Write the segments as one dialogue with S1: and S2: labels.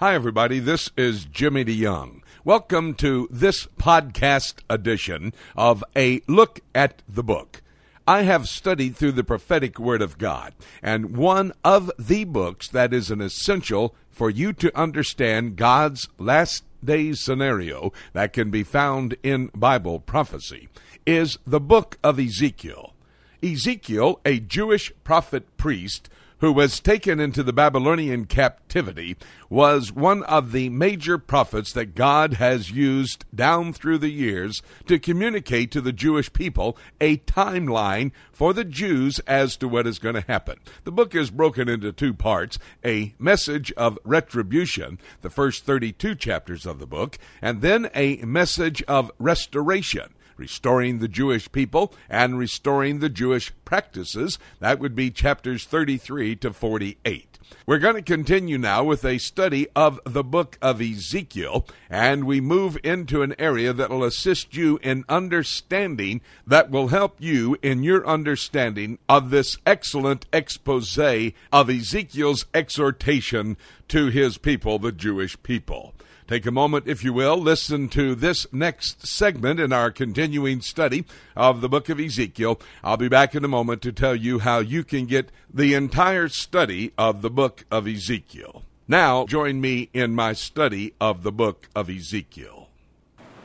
S1: Hi, everybody. This is Jimmy DeYoung. Welcome to this podcast edition of A Look at the Book. I have studied through the prophetic Word of God, and one of the books that is an essential for you to understand God's last days scenario that can be found in Bible prophecy is the book of Ezekiel. Ezekiel, a Jewish prophet priest, who was taken into the Babylonian captivity, was one of the major prophets that God has used down through the years to communicate to the Jewish people a timeline for the Jews as to what is going to happen. The book is broken into two parts a message of retribution, the first 32 chapters of the book, and then a message of restoration restoring the Jewish people and restoring the Jewish practices. That would be chapters 33 to 48. We're going to continue now with a study of the book of Ezekiel, and we move into an area that will assist you in understanding, that will help you in your understanding of this excellent expose of Ezekiel's exhortation to his people, the Jewish people. Take a moment, if you will, listen to this next segment in our continuing study of the book of Ezekiel. I'll be back in a moment to tell you how you can get the entire study of the book of Ezekiel. Now, join me in my study of the book of Ezekiel.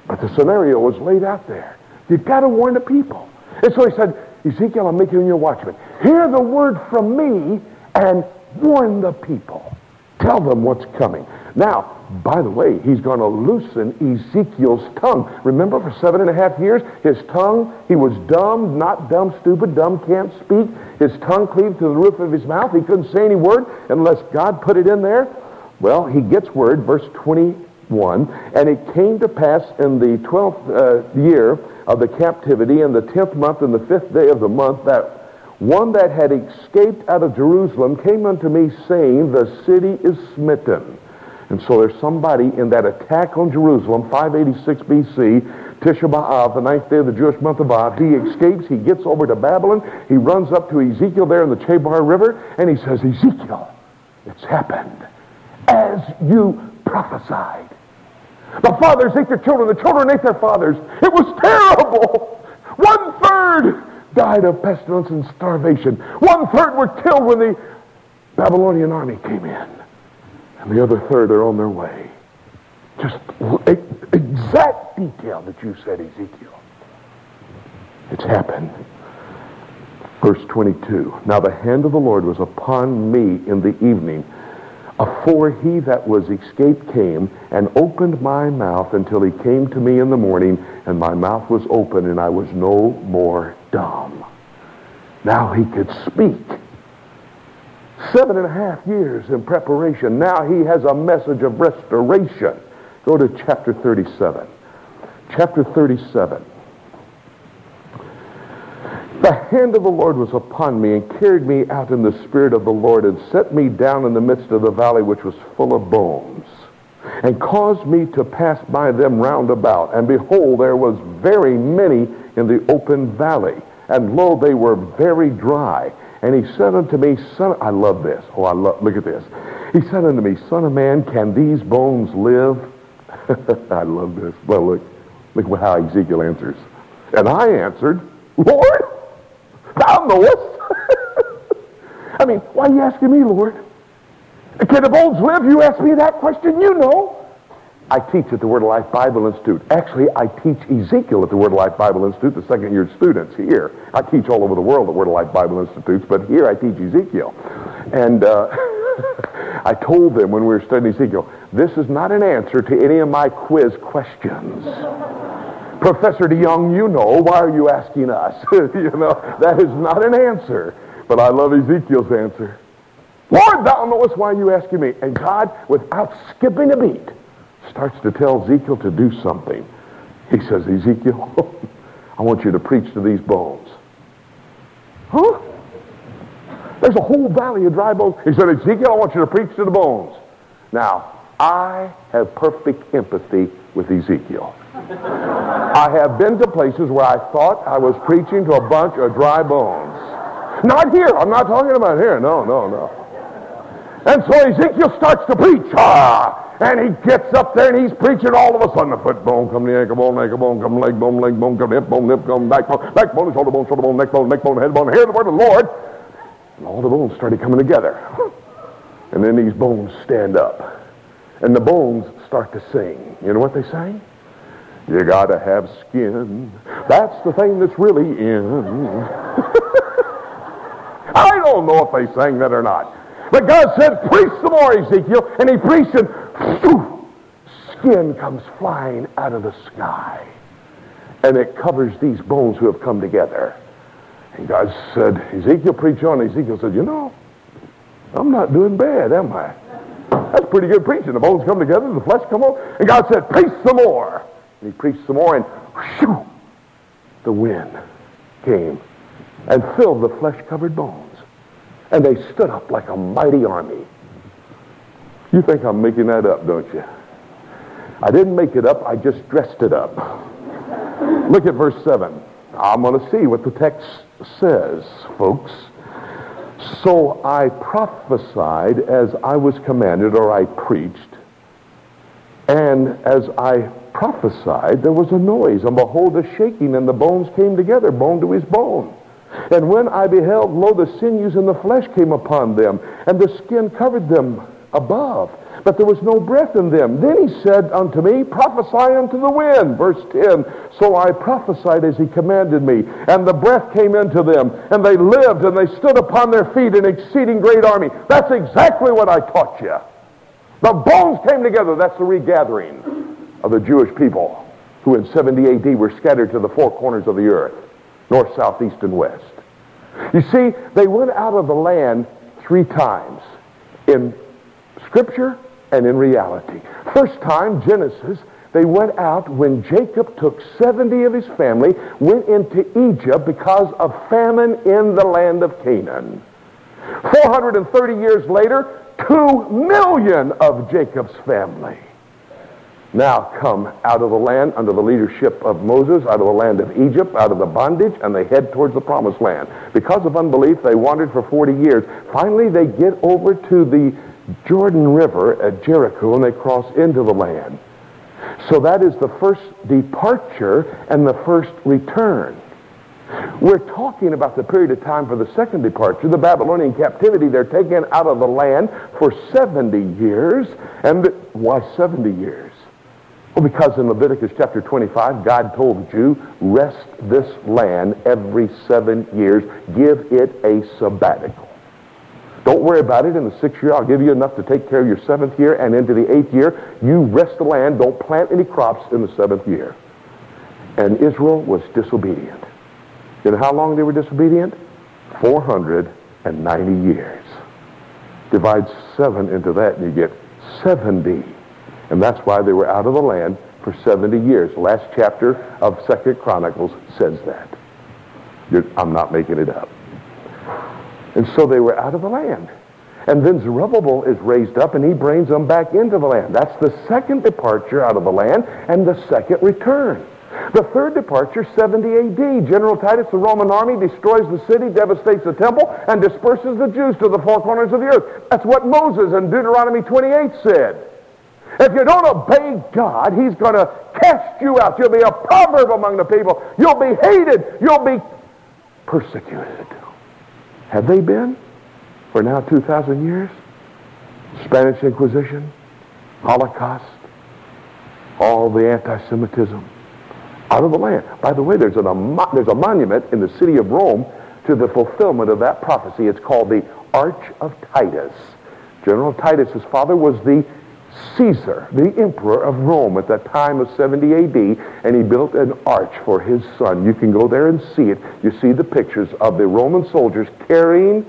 S2: But the scenario was laid out there. You've got to warn the people. And so he said, Ezekiel, I'm making you your watchman. Hear the word from me and warn the people. Tell them what's coming. Now, by the way, he's going to loosen Ezekiel's tongue. Remember, for seven and a half years, his tongue, he was dumb, not dumb, stupid, dumb, can't speak. His tongue cleaved to the roof of his mouth. He couldn't say any word unless God put it in there. Well, he gets word, verse 21, and it came to pass in the 12th uh, year of the captivity, in the 10th month, and the fifth day of the month, that one that had escaped out of Jerusalem came unto me, saying, The city is smitten and so there's somebody in that attack on Jerusalem, 586 BC, Tisha B'Av, the ninth day of the Jewish month of Av. He escapes. He gets over to Babylon. He runs up to Ezekiel there in the Chebar River, and he says, Ezekiel, it's happened as you prophesied. The fathers ate their children. The children ate their fathers. It was terrible. One third died of pestilence and starvation. One third were killed when the Babylonian army came in and the other third are on their way. Just exact detail that you said, Ezekiel. It's happened. Verse 22 Now the hand of the Lord was upon me in the evening, afore he that was escaped came, and opened my mouth until he came to me in the morning, and my mouth was open, and I was no more dumb. Now he could speak. Seven and a half years in preparation. Now he has a message of restoration. Go to chapter 37. Chapter 37. The hand of the Lord was upon me and carried me out in the spirit of the Lord and set me down in the midst of the valley which was full of bones and caused me to pass by them round about. And behold, there was very many in the open valley. And lo, they were very dry. And he said unto me, Son, I love this. Oh, I love, look at this. He said unto me, Son of man, can these bones live? I love this. Well, look, look how Ezekiel answers. And I answered, Lord, thou knowest. I mean, why are you asking me, Lord? Can the bones live? You ask me that question, you know. I teach at the Word of Life Bible Institute. Actually, I teach Ezekiel at the Word of Life Bible Institute, the second year students here. I teach all over the world at Word of Life Bible Institutes, but here I teach Ezekiel. And uh, I told them when we were studying Ezekiel, this is not an answer to any of my quiz questions. Professor DeYoung, you know, why are you asking us? you know, that is not an answer. But I love Ezekiel's answer. Lord, thou knowest why you asking me. And God, without skipping a beat, starts to tell Ezekiel to do something. He says, Ezekiel, I want you to preach to these bones. Huh? There's a whole valley of dry bones. He said, Ezekiel, I want you to preach to the bones. Now, I have perfect empathy with Ezekiel. I have been to places where I thought I was preaching to a bunch of dry bones. Not here. I'm not talking about here. No, no, no. And so Ezekiel starts to preach. Ah, And he gets up there and he's preaching all of a sudden. The foot bone, come the ankle bone, ankle bone, come leg bone, leg bone, come hip bone, hip bone, back bone, back bone, shoulder bone, shoulder bone, neck bone, neck bone, head bone. Hear the word of the Lord. And all the bones started coming together. And then these bones stand up. And the bones start to sing. You know what they sang? You gotta have skin. That's the thing that's really in. I don't know if they sang that or not. But God said, preach some more, Ezekiel. And he preached and phew, skin comes flying out of the sky. And it covers these bones who have come together. And God said, Ezekiel, preach on. Ezekiel said, you know, I'm not doing bad, am I? That's pretty good preaching. The bones come together, the flesh come on. And God said, preach some more. And he preached some more, and whew, the wind came and filled the flesh-covered bones. And they stood up like a mighty army. You think I'm making that up, don't you? I didn't make it up. I just dressed it up. Look at verse 7. I'm going to see what the text says, folks. So I prophesied as I was commanded, or I preached. And as I prophesied, there was a noise, and behold, a shaking, and the bones came together, bone to his bone. And when I beheld, lo, the sinews and the flesh came upon them, and the skin covered them above, but there was no breath in them. Then he said unto me, Prophesy unto the wind. Verse 10 So I prophesied as he commanded me, and the breath came into them, and they lived, and they stood upon their feet, an exceeding great army. That's exactly what I taught you. The bones came together. That's the regathering of the Jewish people who in 70 AD were scattered to the four corners of the earth north, south, east, and west. You see, they went out of the land three times in Scripture and in reality. First time, Genesis, they went out when Jacob took 70 of his family, went into Egypt because of famine in the land of Canaan. 430 years later, two million of Jacob's family now come out of the land under the leadership of Moses, out of the land of Egypt, out of the bondage, and they head towards the promised land. Because of unbelief, they wandered for 40 years. Finally, they get over to the Jordan River at Jericho and they cross into the land. So that is the first departure and the first return. We're talking about the period of time for the second departure, the Babylonian captivity. They're taken out of the land for 70 years. And why 70 years? Well, because in Leviticus chapter 25, God told the Jew, rest this land every seven years. Give it a sabbatical. Don't worry about it in the sixth year. I'll give you enough to take care of your seventh year and into the eighth year. You rest the land. Don't plant any crops in the seventh year. And Israel was disobedient. You know how long they were disobedient? 490 years. Divide seven into that and you get 70 and that's why they were out of the land for 70 years. The last chapter of Second Chronicles says that. You're, I'm not making it up. And so they were out of the land. And then Zerubbabel is raised up and he brings them back into the land. That's the second departure out of the land and the second return. The third departure, 70 AD. General Titus, the Roman army, destroys the city, devastates the temple, and disperses the Jews to the four corners of the earth. That's what Moses in Deuteronomy 28 said. If you don't obey God, He's going to cast you out. You'll be a proverb among the people. You'll be hated. You'll be persecuted. Have they been for now 2,000 years? Spanish Inquisition, Holocaust, all the anti-Semitism out of the land. By the way, there's, an, there's a monument in the city of Rome to the fulfillment of that prophecy. It's called the Arch of Titus. General Titus's father was the Caesar, the emperor of Rome at that time of 70 AD, and he built an arch for his son. You can go there and see it. You see the pictures of the Roman soldiers carrying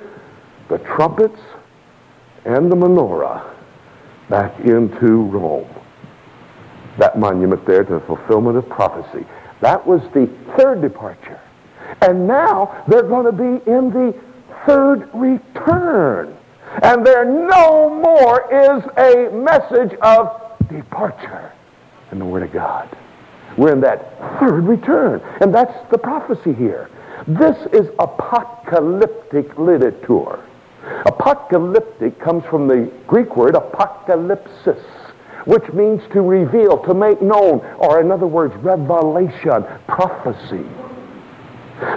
S2: the trumpets and the menorah back into Rome. That monument there to the fulfillment of prophecy. That was the third departure. And now they're going to be in the third return. And there no more is a message of departure in the Word of God. We're in that third return. And that's the prophecy here. This is apocalyptic literature. Apocalyptic comes from the Greek word apocalypsis, which means to reveal, to make known, or in other words, revelation, prophecy.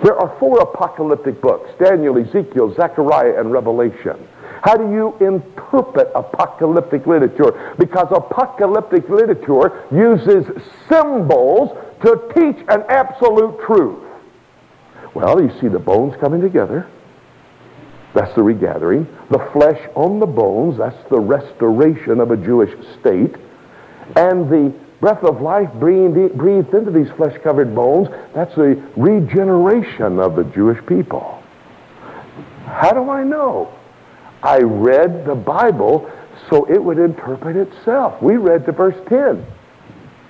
S2: There are four apocalyptic books Daniel, Ezekiel, Zechariah, and Revelation. How do you interpret apocalyptic literature? Because apocalyptic literature uses symbols to teach an absolute truth. Well, you see the bones coming together. That's the regathering. The flesh on the bones, that's the restoration of a Jewish state. And the breath of life breathed, into these flesh covered bones, that's the regeneration of the Jewish people. How do I know? I read the Bible so it would interpret itself. We read to verse 10.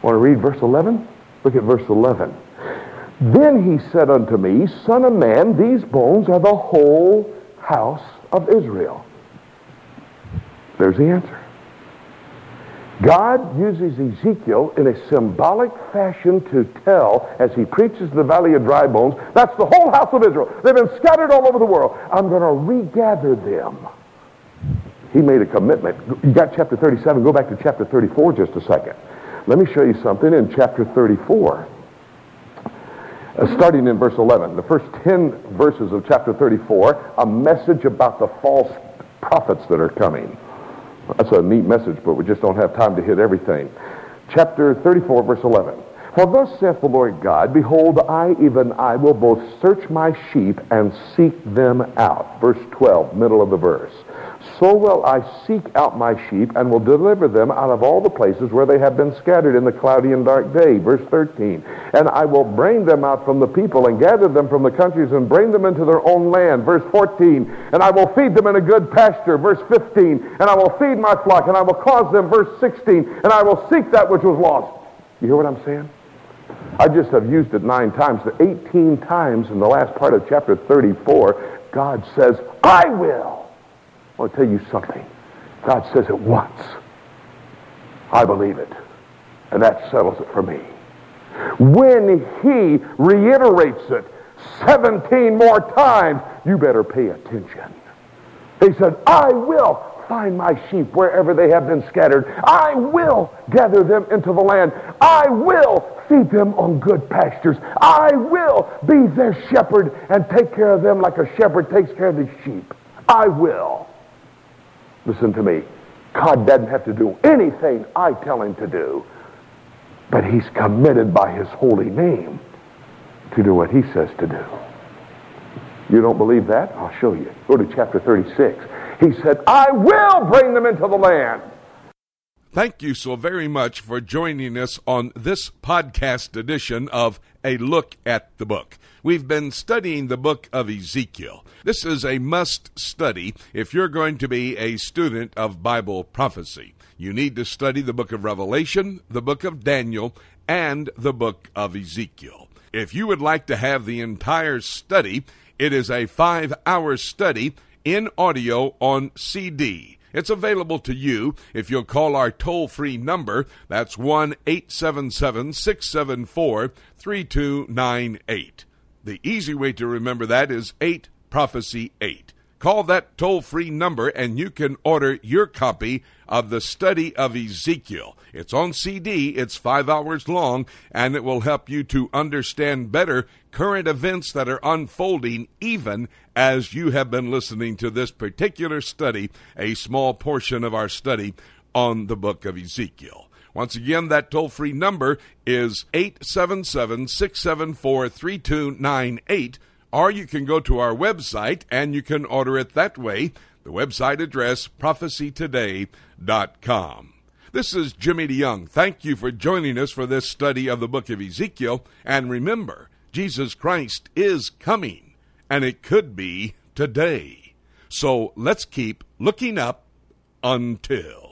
S2: Want to read verse 11? Look at verse 11. Then he said unto me, Son of man, these bones are the whole house of Israel. There's the answer. God uses Ezekiel in a symbolic fashion to tell, as he preaches the valley of dry bones, that's the whole house of Israel. They've been scattered all over the world. I'm going to regather them. He made a commitment. You got chapter 37. Go back to chapter 34 just a second. Let me show you something in chapter 34. Uh, starting in verse 11, the first 10 verses of chapter 34, a message about the false prophets that are coming. That's a neat message, but we just don't have time to hit everything. Chapter 34, verse 11. For thus saith the Lord God, Behold, I, even I, will both search my sheep and seek them out. Verse 12, middle of the verse. So will I seek out my sheep and will deliver them out of all the places where they have been scattered in the cloudy and dark day. Verse 13. And I will bring them out from the people and gather them from the countries and bring them into their own land. Verse 14. And I will feed them in a good pasture. Verse 15. And I will feed my flock and I will cause them. Verse 16. And I will seek that which was lost. You hear what I'm saying? I just have used it nine times. The 18 times in the last part of chapter 34, God says, I will. I want tell you something. God says it once. I believe it. And that settles it for me. When he reiterates it 17 more times, you better pay attention. He said, I will find my sheep wherever they have been scattered. I will gather them into the land. I will feed them on good pastures. I will be their shepherd and take care of them like a shepherd takes care of his sheep. I will. Listen to me. God doesn't have to do anything I tell him to do, but he's committed by his holy name to do what he says to do. You don't believe that? I'll show you. Go to chapter 36. He said, I will bring them into the land.
S1: Thank you so very much for joining us on this podcast edition of A Look at the Book. We've been studying the book of Ezekiel. This is a must study if you're going to be a student of Bible prophecy. You need to study the book of Revelation, the book of Daniel, and the book of Ezekiel. If you would like to have the entire study, it is a five hour study in audio on CD. It's available to you if you'll call our toll free number. That's 1 877 674 3298. The easy way to remember that is 8 Prophecy 8. Call that toll free number and you can order your copy of the study of Ezekiel. It's on CD, it's five hours long, and it will help you to understand better current events that are unfolding even as you have been listening to this particular study, a small portion of our study on the book of Ezekiel. Once again, that toll free number is 877 674 3298, or you can go to our website and you can order it that way. The website address, prophecytoday.com. This is Jimmy DeYoung. Thank you for joining us for this study of the book of Ezekiel. And remember, Jesus Christ is coming, and it could be today. So let's keep looking up until.